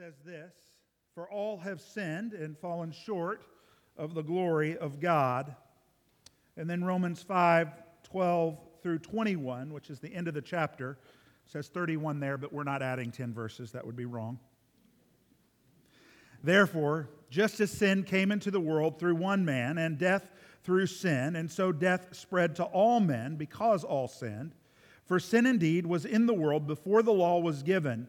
says this For all have sinned and fallen short of the glory of God. And then Romans 5 12 through 21, which is the end of the chapter, says 31 there, but we're not adding 10 verses. That would be wrong. Therefore, just as sin came into the world through one man, and death through sin, and so death spread to all men because all sinned. For sin indeed was in the world before the law was given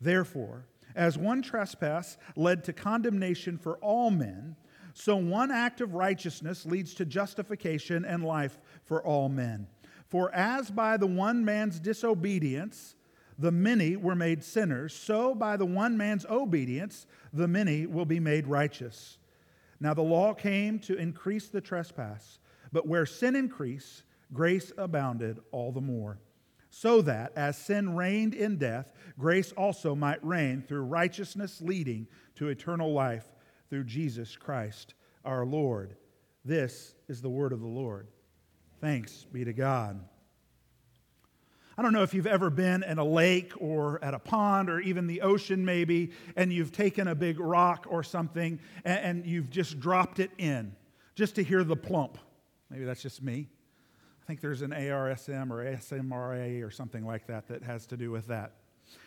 Therefore, as one trespass led to condemnation for all men, so one act of righteousness leads to justification and life for all men. For as by the one man's disobedience the many were made sinners, so by the one man's obedience the many will be made righteous. Now the law came to increase the trespass, but where sin increased, grace abounded all the more so that, as sin reigned in death, grace also might reign through righteousness leading to eternal life through Jesus Christ our Lord. This is the word of the Lord. Thanks be to God. I don't know if you've ever been in a lake or at a pond or even the ocean, maybe, and you've taken a big rock or something and, you've just dropped it in just to hear the plump. Maybe that's just me think there's an ARSM or SMRA or something like that that has to do with that.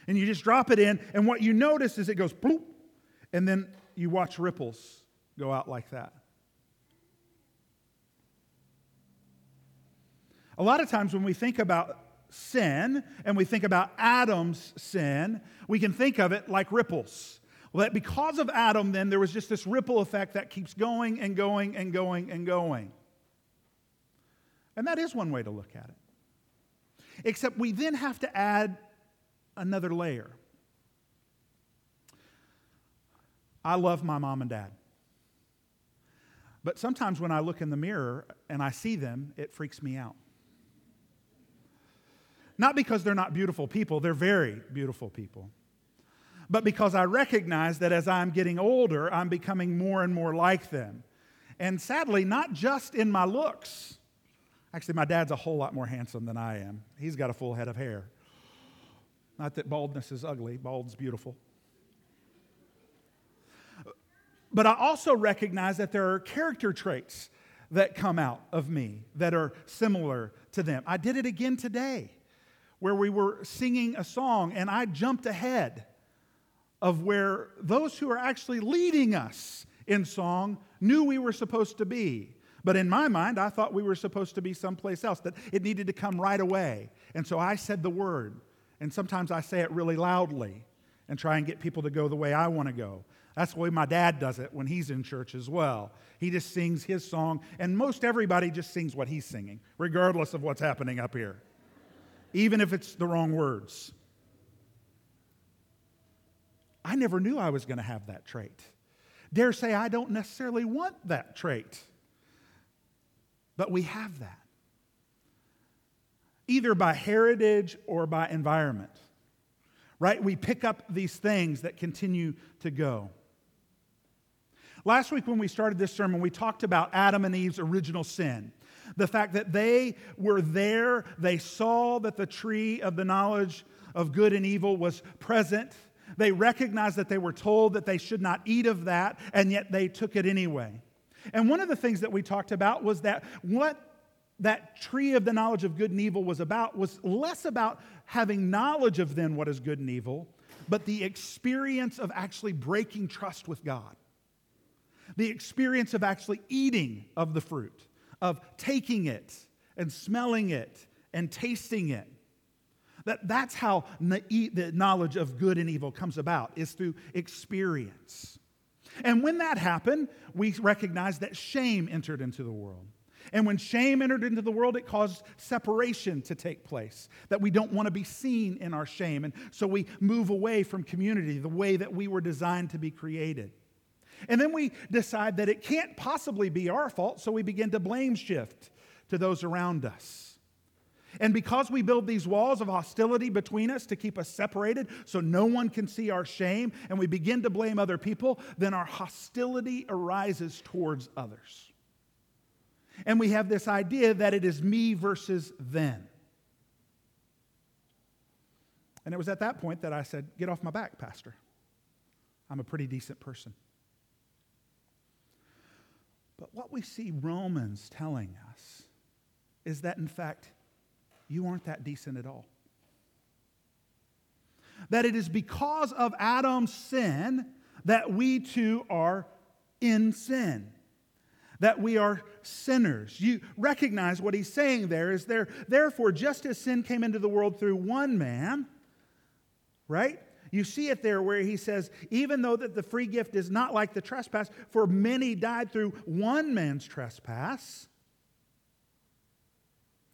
And you just drop it in, and what you notice is it goes bloop, and then you watch ripples go out like that. A lot of times when we think about sin and we think about Adam's sin, we can think of it like ripples. Well, that because of Adam, then there was just this ripple effect that keeps going and going and going and going. And that is one way to look at it. Except we then have to add another layer. I love my mom and dad. But sometimes when I look in the mirror and I see them, it freaks me out. Not because they're not beautiful people, they're very beautiful people. But because I recognize that as I'm getting older, I'm becoming more and more like them. And sadly, not just in my looks, Actually, my dad's a whole lot more handsome than I am. He's got a full head of hair. Not that baldness is ugly, bald's beautiful. But I also recognize that there are character traits that come out of me that are similar to them. I did it again today where we were singing a song and I jumped ahead of where those who are actually leading us in song knew we were supposed to be. But in my mind, I thought we were supposed to be someplace else, that it needed to come right away. And so I said the word. And sometimes I say it really loudly and try and get people to go the way I want to go. That's the way my dad does it when he's in church as well. He just sings his song, and most everybody just sings what he's singing, regardless of what's happening up here, even if it's the wrong words. I never knew I was going to have that trait. Dare say I don't necessarily want that trait. But we have that. Either by heritage or by environment. Right? We pick up these things that continue to go. Last week, when we started this sermon, we talked about Adam and Eve's original sin. The fact that they were there, they saw that the tree of the knowledge of good and evil was present. They recognized that they were told that they should not eat of that, and yet they took it anyway. And one of the things that we talked about was that what that tree of the knowledge of good and evil was about was less about having knowledge of then what is good and evil, but the experience of actually breaking trust with God. The experience of actually eating of the fruit, of taking it and smelling it and tasting it. That, that's how the knowledge of good and evil comes about, is through experience. And when that happened, we recognize that shame entered into the world. And when shame entered into the world, it caused separation to take place, that we don't want to be seen in our shame. And so we move away from community the way that we were designed to be created. And then we decide that it can't possibly be our fault, so we begin to blame shift to those around us. And because we build these walls of hostility between us to keep us separated so no one can see our shame, and we begin to blame other people, then our hostility arises towards others. And we have this idea that it is me versus them. And it was at that point that I said, Get off my back, Pastor. I'm a pretty decent person. But what we see Romans telling us is that, in fact, you aren't that decent at all. That it is because of Adam's sin that we too are in sin, that we are sinners. You recognize what he's saying there is there, therefore, just as sin came into the world through one man, right? You see it there where he says, even though that the free gift is not like the trespass, for many died through one man's trespass.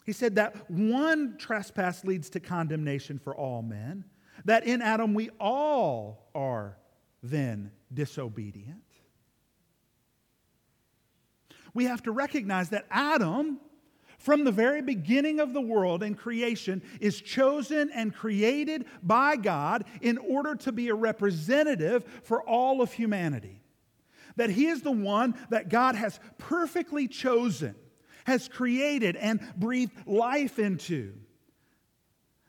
He said that one trespass leads to condemnation for all men, that in Adam we all are then disobedient. We have to recognize that Adam, from the very beginning of the world and creation, is chosen and created by God in order to be a representative for all of humanity. That he is the one that God has perfectly chosen has created and breathed life into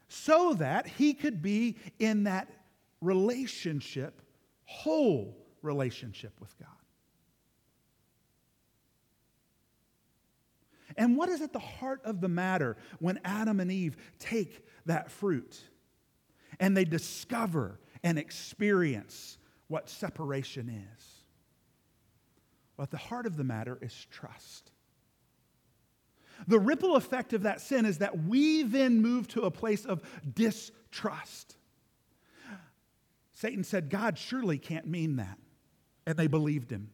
so that he could be in that relationship, whole relationship with God. And what is at the heart of the matter when Adam and Eve take that fruit and they discover and experience what separation is? Well, at the heart of the matter is trust. The ripple effect of that sin is that we then move to a place of distrust. Satan said, God surely can't mean that. And they believed him.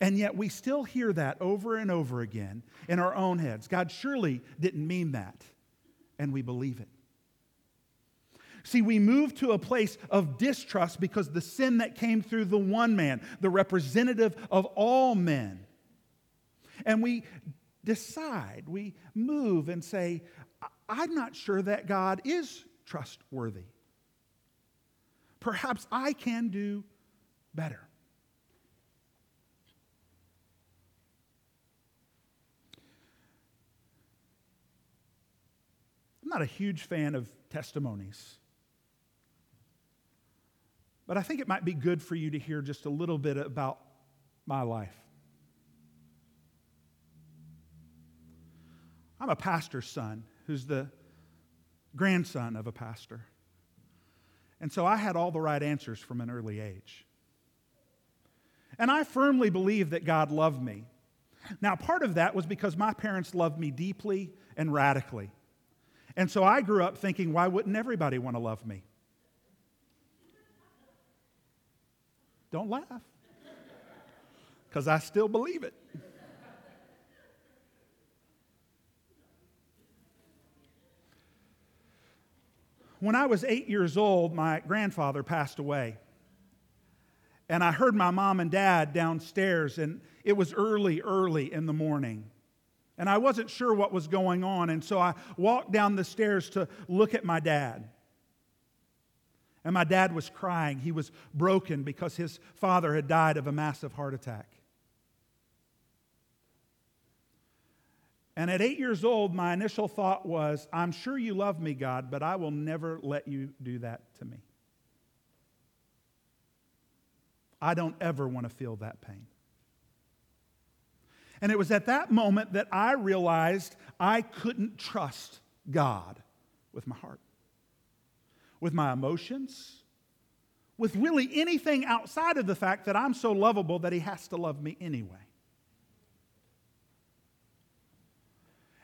And yet we still hear that over and over again in our own heads. God surely didn't mean that. And we believe it. See, we move to a place of distrust because the sin that came through the one man, the representative of all men, and we decide, we move and say, I'm not sure that God is trustworthy. Perhaps I can do better. I'm not a huge fan of testimonies. But I think it might be good for you to hear just a little bit about my life. I'm a pastor's son who's the grandson of a pastor. And so I had all the right answers from an early age. And I firmly believe that God loved me. Now, part of that was because my parents loved me deeply and radically. And so I grew up thinking, why wouldn't everybody want to love me? Don't laugh, because I still believe it. When I was eight years old, my grandfather passed away. And I heard my mom and dad downstairs, and it was early, early in the morning. And I wasn't sure what was going on, and so I walked down the stairs to look at my dad. And my dad was crying. He was broken because his father had died of a massive heart attack. And at eight years old, my initial thought was, I'm sure you love me, God, but I will never let you do that to me. I don't ever want to feel that pain. And it was at that moment that I realized I couldn't trust God with my heart. with my emotions, with really anything outside of the fact that I'm so lovable that he has to love me anyway.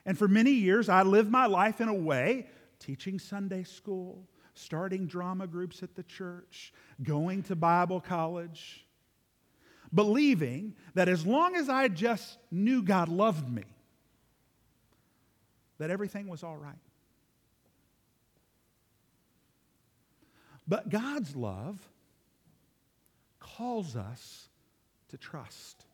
And for many years, I lived my life in a way teaching Sunday school, starting drama groups at the church, going to Bible college, believing that as long as I just knew God loved me, that everything was all right. But God's love calls us to trust.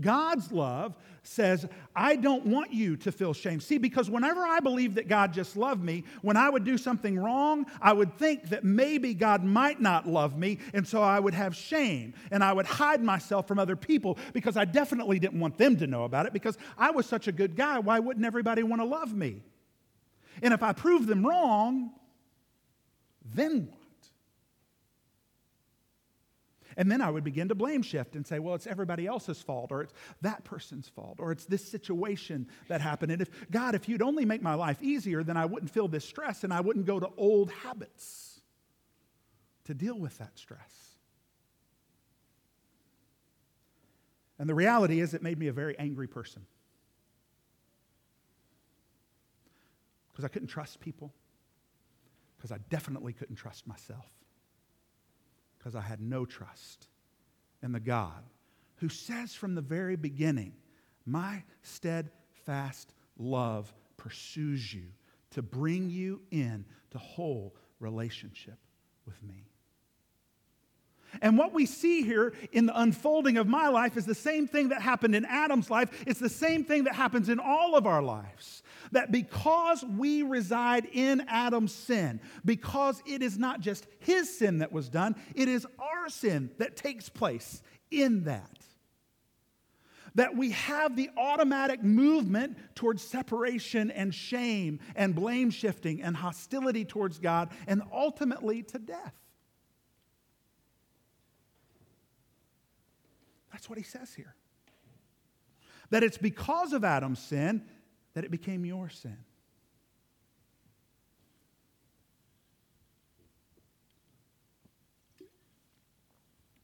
God's love says, I don't want you to feel shame. See, because whenever I believed that God just loved me, when I would do something wrong, I would think that maybe God might not love me, and so I would have shame and I would hide myself from other people because I definitely didn't want them to know about it because I was such a good guy. Why wouldn't everybody want to love me? And if I prove them wrong, then what? And then I would begin to blame shift and say, well, it's everybody else's fault, or it's that person's fault, or it's this situation that happened. And if, God, if you'd only make my life easier, then I wouldn't feel this stress and I wouldn't go to old habits to deal with that stress. And the reality is, it made me a very angry person. Because I couldn't trust people, because I definitely couldn't trust myself because I had no trust in the God who says from the very beginning, My steadfast love pursues you to bring you in to whole relationship with me. And what we see here in the unfolding of my life is the same thing that happened in Adam's life. It's the same thing that happens in all of our lives. That because we reside in Adam's sin, because it is not just his sin that was done, it is our sin that takes place in that. That we have the automatic movement towards separation and shame and blame shifting and hostility towards God and ultimately to death. That's what he says here. That it's because of Adam's sin that it became your sin.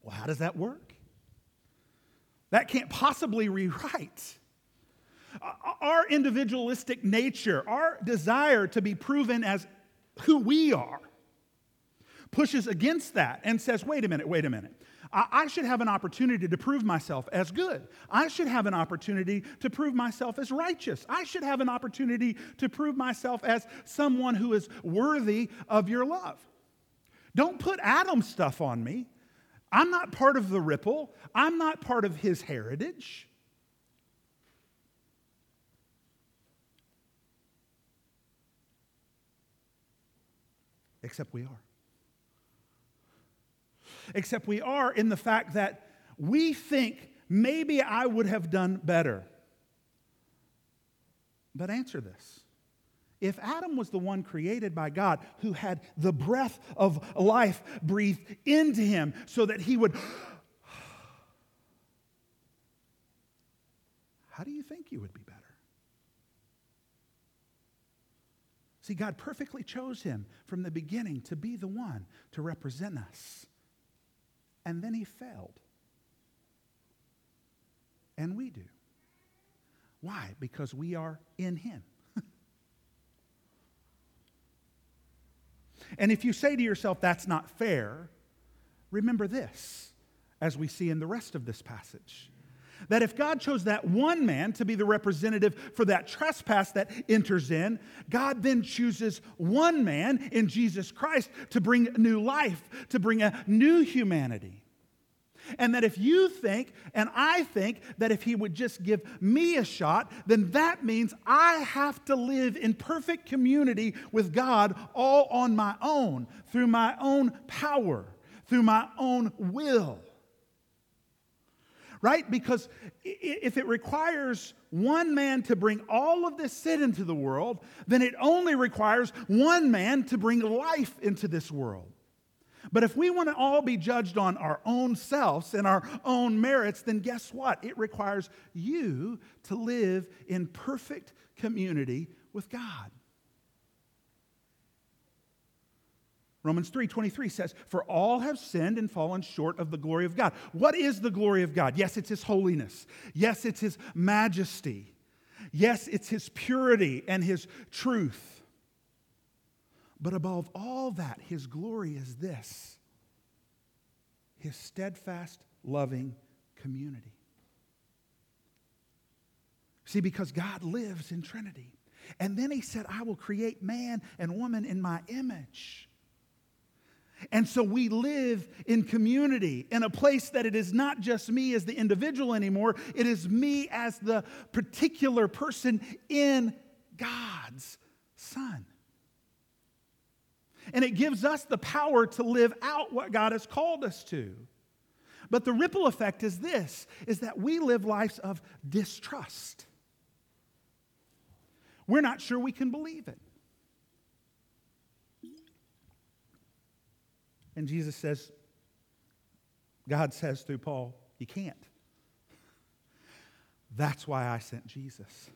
Well, how does that work? That can't possibly rewrite. Our individualistic nature, our desire to be proven as who we are, pushes against that and says, wait a minute, wait a minute. I should have an opportunity to prove myself as good. I should have an opportunity to prove myself as righteous. I should have an opportunity to prove myself as someone who is worthy of your love. Don't put Adam stuff on me. I'm not part of the ripple, I'm not part of his heritage. Except we are except we are in the fact that we think maybe I would have done better. But answer this. If Adam was the one created by God who had the breath of life breathed into him so that he would, how do you think you would be better? See, God perfectly chose him from the beginning to be the one to represent us and then he failed. And we do. Why? Because we are in him. and if you say to yourself, that's not fair, remember this, as we see in the rest of this passage. That if God chose that one man to be the representative for that trespass that enters in, God then chooses one man in Jesus Christ to bring new life, to bring a new humanity. And that if you think, and I think, that if he would just give me a shot, then that means I have to live in perfect community with God all on my own, through my own power, through my own will right? Because if it requires one man to bring all of this sin into the world, then it only requires one man to bring life into this world. But if we want to all be judged on our own selves and our own merits, then guess what? It requires you to live in perfect community with God. Romans 3:23 says, "For all have sinned and fallen short of the glory of God." What is the glory of God? Yes, it's his holiness. Yes, it's his majesty. Yes, it's his purity and his truth. But above all that, his glory is this his steadfast, loving community. See, because God lives in Trinity. And then he said, I will create man and woman in my image. And so we live in community, in a place that it is not just me as the individual anymore, it is me as the particular person in God's Son. And it gives us the power to live out what God has called us to. But the ripple effect is this is that we live lives of distrust. We're not sure we can believe it. And Jesus says, God says through Paul, you can't. That's why I sent Jesus.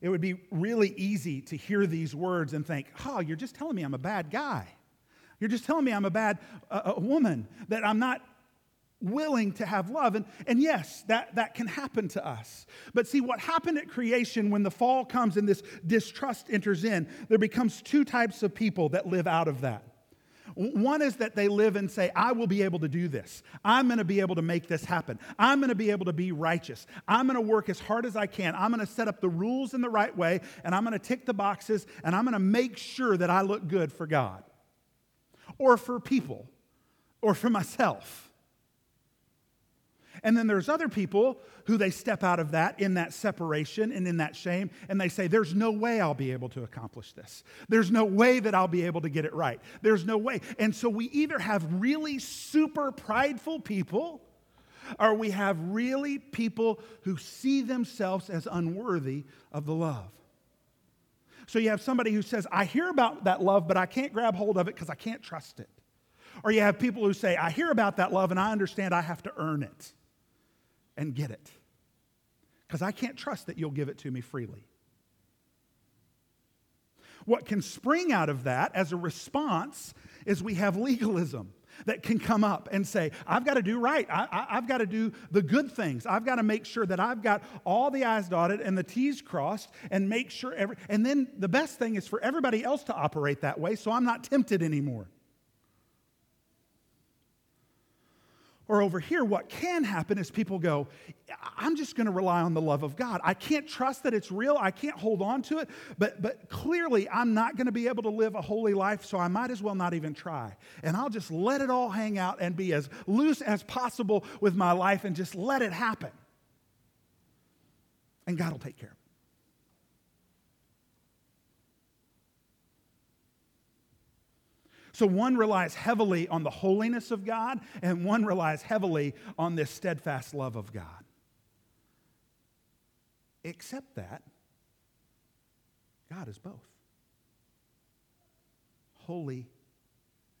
It would be really easy to hear these words and think, oh, you're just telling me I'm a bad guy. You're just telling me I'm a bad uh, woman, that I'm not willing to have love. And, and yes, that, that can happen to us. But see, what happened at creation when the fall comes and this distrust enters in, there becomes two types of people that live out of that. One is that they live and say, I will be able to do this. I'm going to be able to make this happen. I'm going to be able to be righteous. I'm going to work as hard as I can. I'm going to set up the rules in the right way, and I'm going to tick the boxes, and I'm going to make sure that I look good for God or for people or for myself. And then there's other people who they step out of that in that separation and in that shame, and they say, There's no way I'll be able to accomplish this. There's no way that I'll be able to get it right. There's no way. And so we either have really super prideful people, or we have really people who see themselves as unworthy of the love. So you have somebody who says, I hear about that love, but I can't grab hold of it because I can't trust it. Or you have people who say, I hear about that love and I understand I have to earn it and get it. Because I can't trust that you'll give it to me freely. What can spring out of that as a response is we have legalism that can come up and say, I've got to do right. I, have got to do the good things. I've got to make sure that I've got all the I's dotted and the T's crossed and make sure every. And then the best thing is for everybody else to operate that way so I'm not tempted anymore. Or over here, what can happen is people go, I'm just going to rely on the love of God. I can't trust that it's real. I can't hold on to it. But, but clearly, I'm not going to be able to live a holy life, so I might as well not even try. And I'll just let it all hang out and be as loose as possible with my life and just let it happen. And God will take care of it. So one relies heavily on the holiness of God, and one relies heavily on this steadfast love of God. Except that God is both holy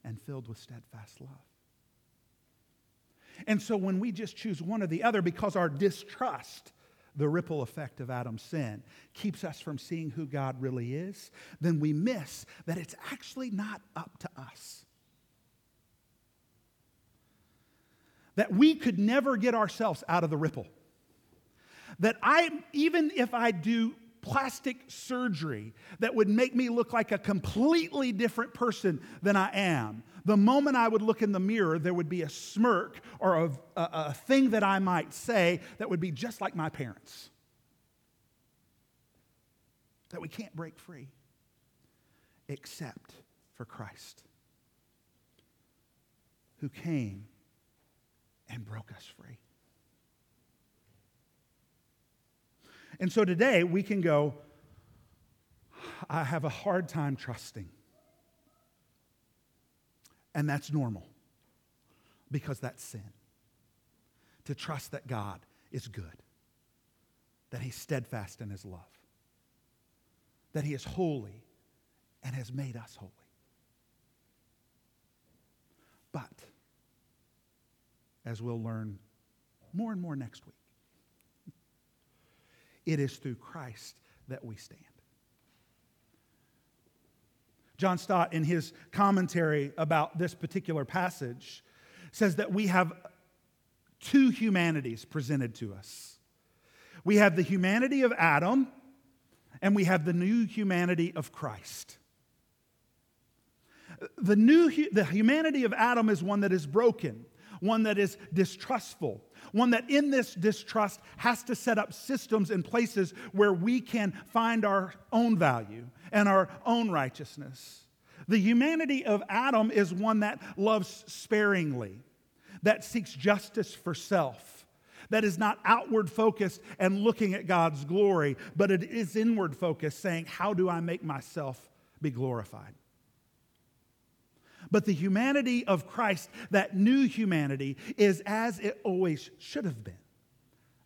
and filled with steadfast love. And so when we just choose one or the other because our distrust the ripple effect of Adam's sin keeps us from seeing who God really is, then we miss that it's actually not up to us. That we could never get ourselves out of the ripple. That I, even if I do plastic surgery that would make me look like a completely different person than I am. The moment I would look in the mirror, there would be a smirk or a, a, a thing that I might say that would be just like my parents. That we can't break free except for Christ, who came and broke us free. And so today we can go, I have a hard time trusting. And that's normal because that's sin. To trust that God is good, that He's steadfast in His love, that He is holy and has made us holy. But, as we'll learn more and more next week, it is through Christ that we stand. John Stott, in his commentary about this particular passage, says that we have two humanities presented to us. We have the humanity of Adam, and we have the new humanity of Christ. The new the humanity of Adam is one that is broken, one that is distrustful, one that in this distrust has to set up systems and places where we can find our own value and our own righteousness. The humanity of Adam is one that loves sparingly, that seeks justice for self, that is not outward focused and looking at God's glory, but it is inward focused, saying, How do I make myself be glorified? But the humanity of Christ, that new humanity, is as it always should have been,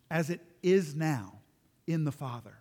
as it is now in the Father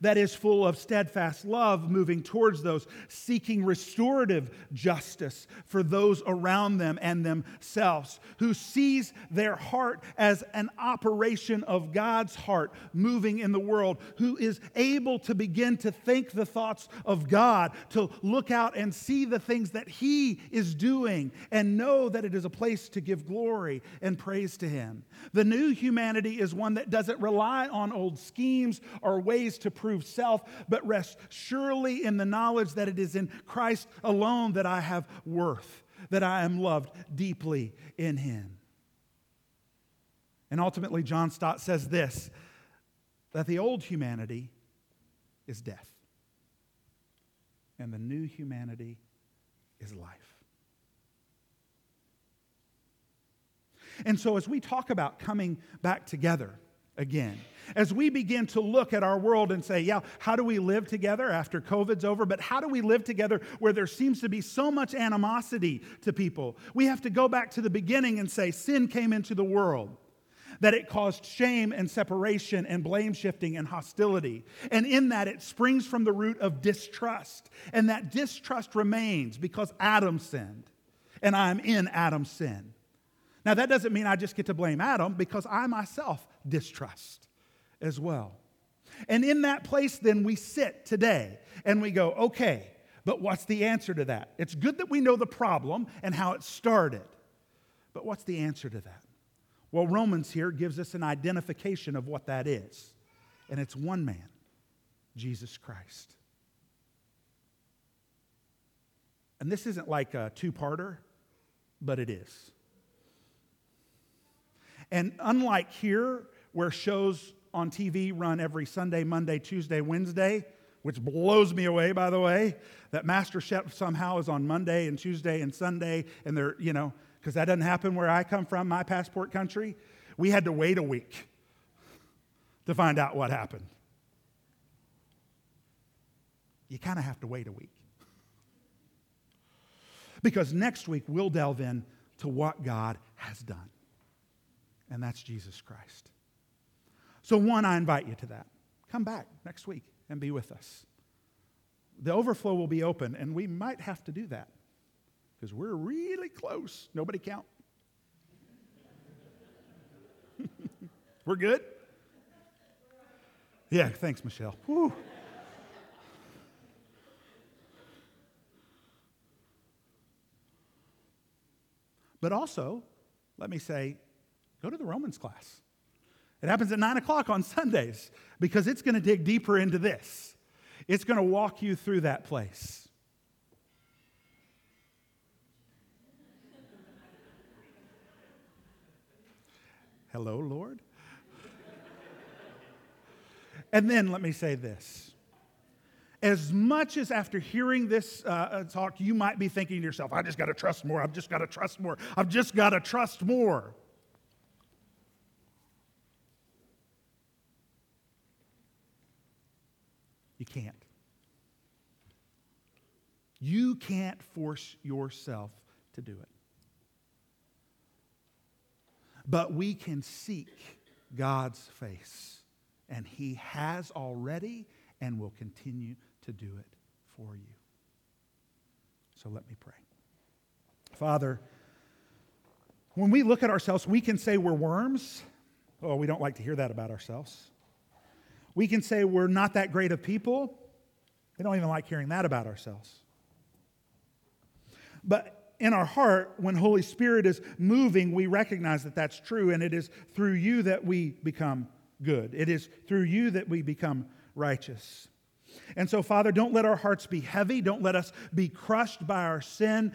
that is full of steadfast love, moving towards those, seeking restorative justice for those around them and themselves, who sees their heart as an operation of God's heart moving in the world, who is able to begin to think the thoughts of God, to look out and see the things that He is doing, and know that it is a place to give glory and praise to Him. The new humanity is one that doesn't rely on old schemes or ways to prove self, but rest surely in the knowledge that it is in Christ alone that I have worth, that I am loved deeply in Him. And ultimately, John Stott says this that the old humanity is death, and the new humanity is life. And so, as we talk about coming back together again, as we begin to look at our world and say, yeah, how do we live together after COVID's over? But how do we live together where there seems to be so much animosity to people? We have to go back to the beginning and say, sin came into the world that it caused shame and separation and blame shifting and hostility. And in that, it springs from the root of distrust. And that distrust remains because Adam sinned, and I'm in Adam's sin. Now, that doesn't mean I just get to blame Adam because I myself distrust as well. And in that place, then we sit today and we go, okay, but what's the answer to that? It's good that we know the problem and how it started, but what's the answer to that? Well, Romans here gives us an identification of what that is, and it's one man, Jesus Christ. And this isn't like a two parter, but it is. And unlike here, where shows on TV run every Sunday, Monday, Tuesday, Wednesday, which blows me away, by the way, that Master Chef somehow is on Monday and Tuesday and Sunday, and they're, you know, because that doesn't happen where I come from, my passport country. We had to wait a week to find out what happened. You kind of have to wait a week. Because next week we'll delve in to what God has done and that's Jesus Christ. So, one, I invite you to that. Come back next week and be with us. The overflow will be open, and we might have to do that because we're really close. Nobody count. we're good? Yeah, thanks, Michelle. But also, let me say, Go to the Romans class. It happens at 9 o'clock on Sundays because it's going to dig deeper into this. It's going to walk you through that place. Hello, Lord. and then let me say this. As much as after hearing this uh, uh talk, you might be thinking to yourself, I just got to trust more. I've just got to trust more. I've just got to trust more. Can't. You can't force yourself to do it. But we can seek God's face, and He has already and will continue to do it for you. So let me pray. Father, when we look at ourselves, we can say we're worms. Oh, we don't like to hear that about ourselves. We can say we're not that great of people. We don't even like hearing that about ourselves. But in our heart, when Holy Spirit is moving, we recognize that that's true, and it is through you that we become good. It is through you that we become righteous. And so, Father, don't let our hearts be heavy. Don't let us be crushed by our sin.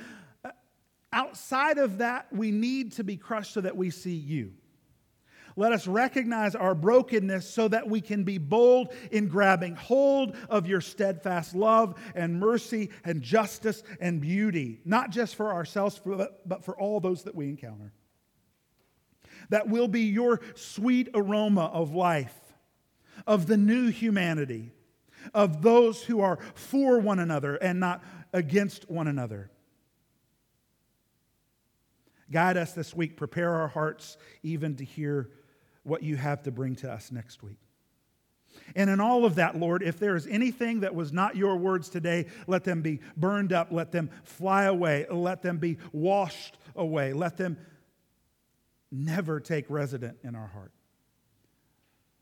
Outside of that, we need to be crushed so that we see you. Let us recognize our brokenness so that we can be bold in grabbing hold of your steadfast love and mercy and justice and beauty, not just for ourselves, but for all those that we encounter. That will be your sweet aroma of life, of the new humanity, of those who are for one another and not against one another. Guide us this week. Prepare our hearts even to hear what you have to bring to us next week. And in all of that, Lord, if there is anything that was not your words today, let them be burned up, let them fly away, let them be washed away, let them never take resident in our heart.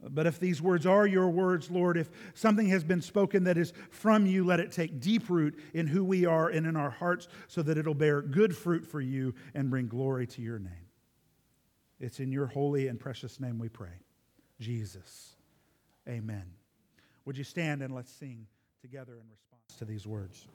But if these words are your words, Lord, if something has been spoken that is from you, let it take deep root in who we are and in our hearts so that it'll bear good fruit for you and bring glory to your name. It's in your holy and precious name we pray. Jesus. Amen. Would you stand and let's sing together in response to these words?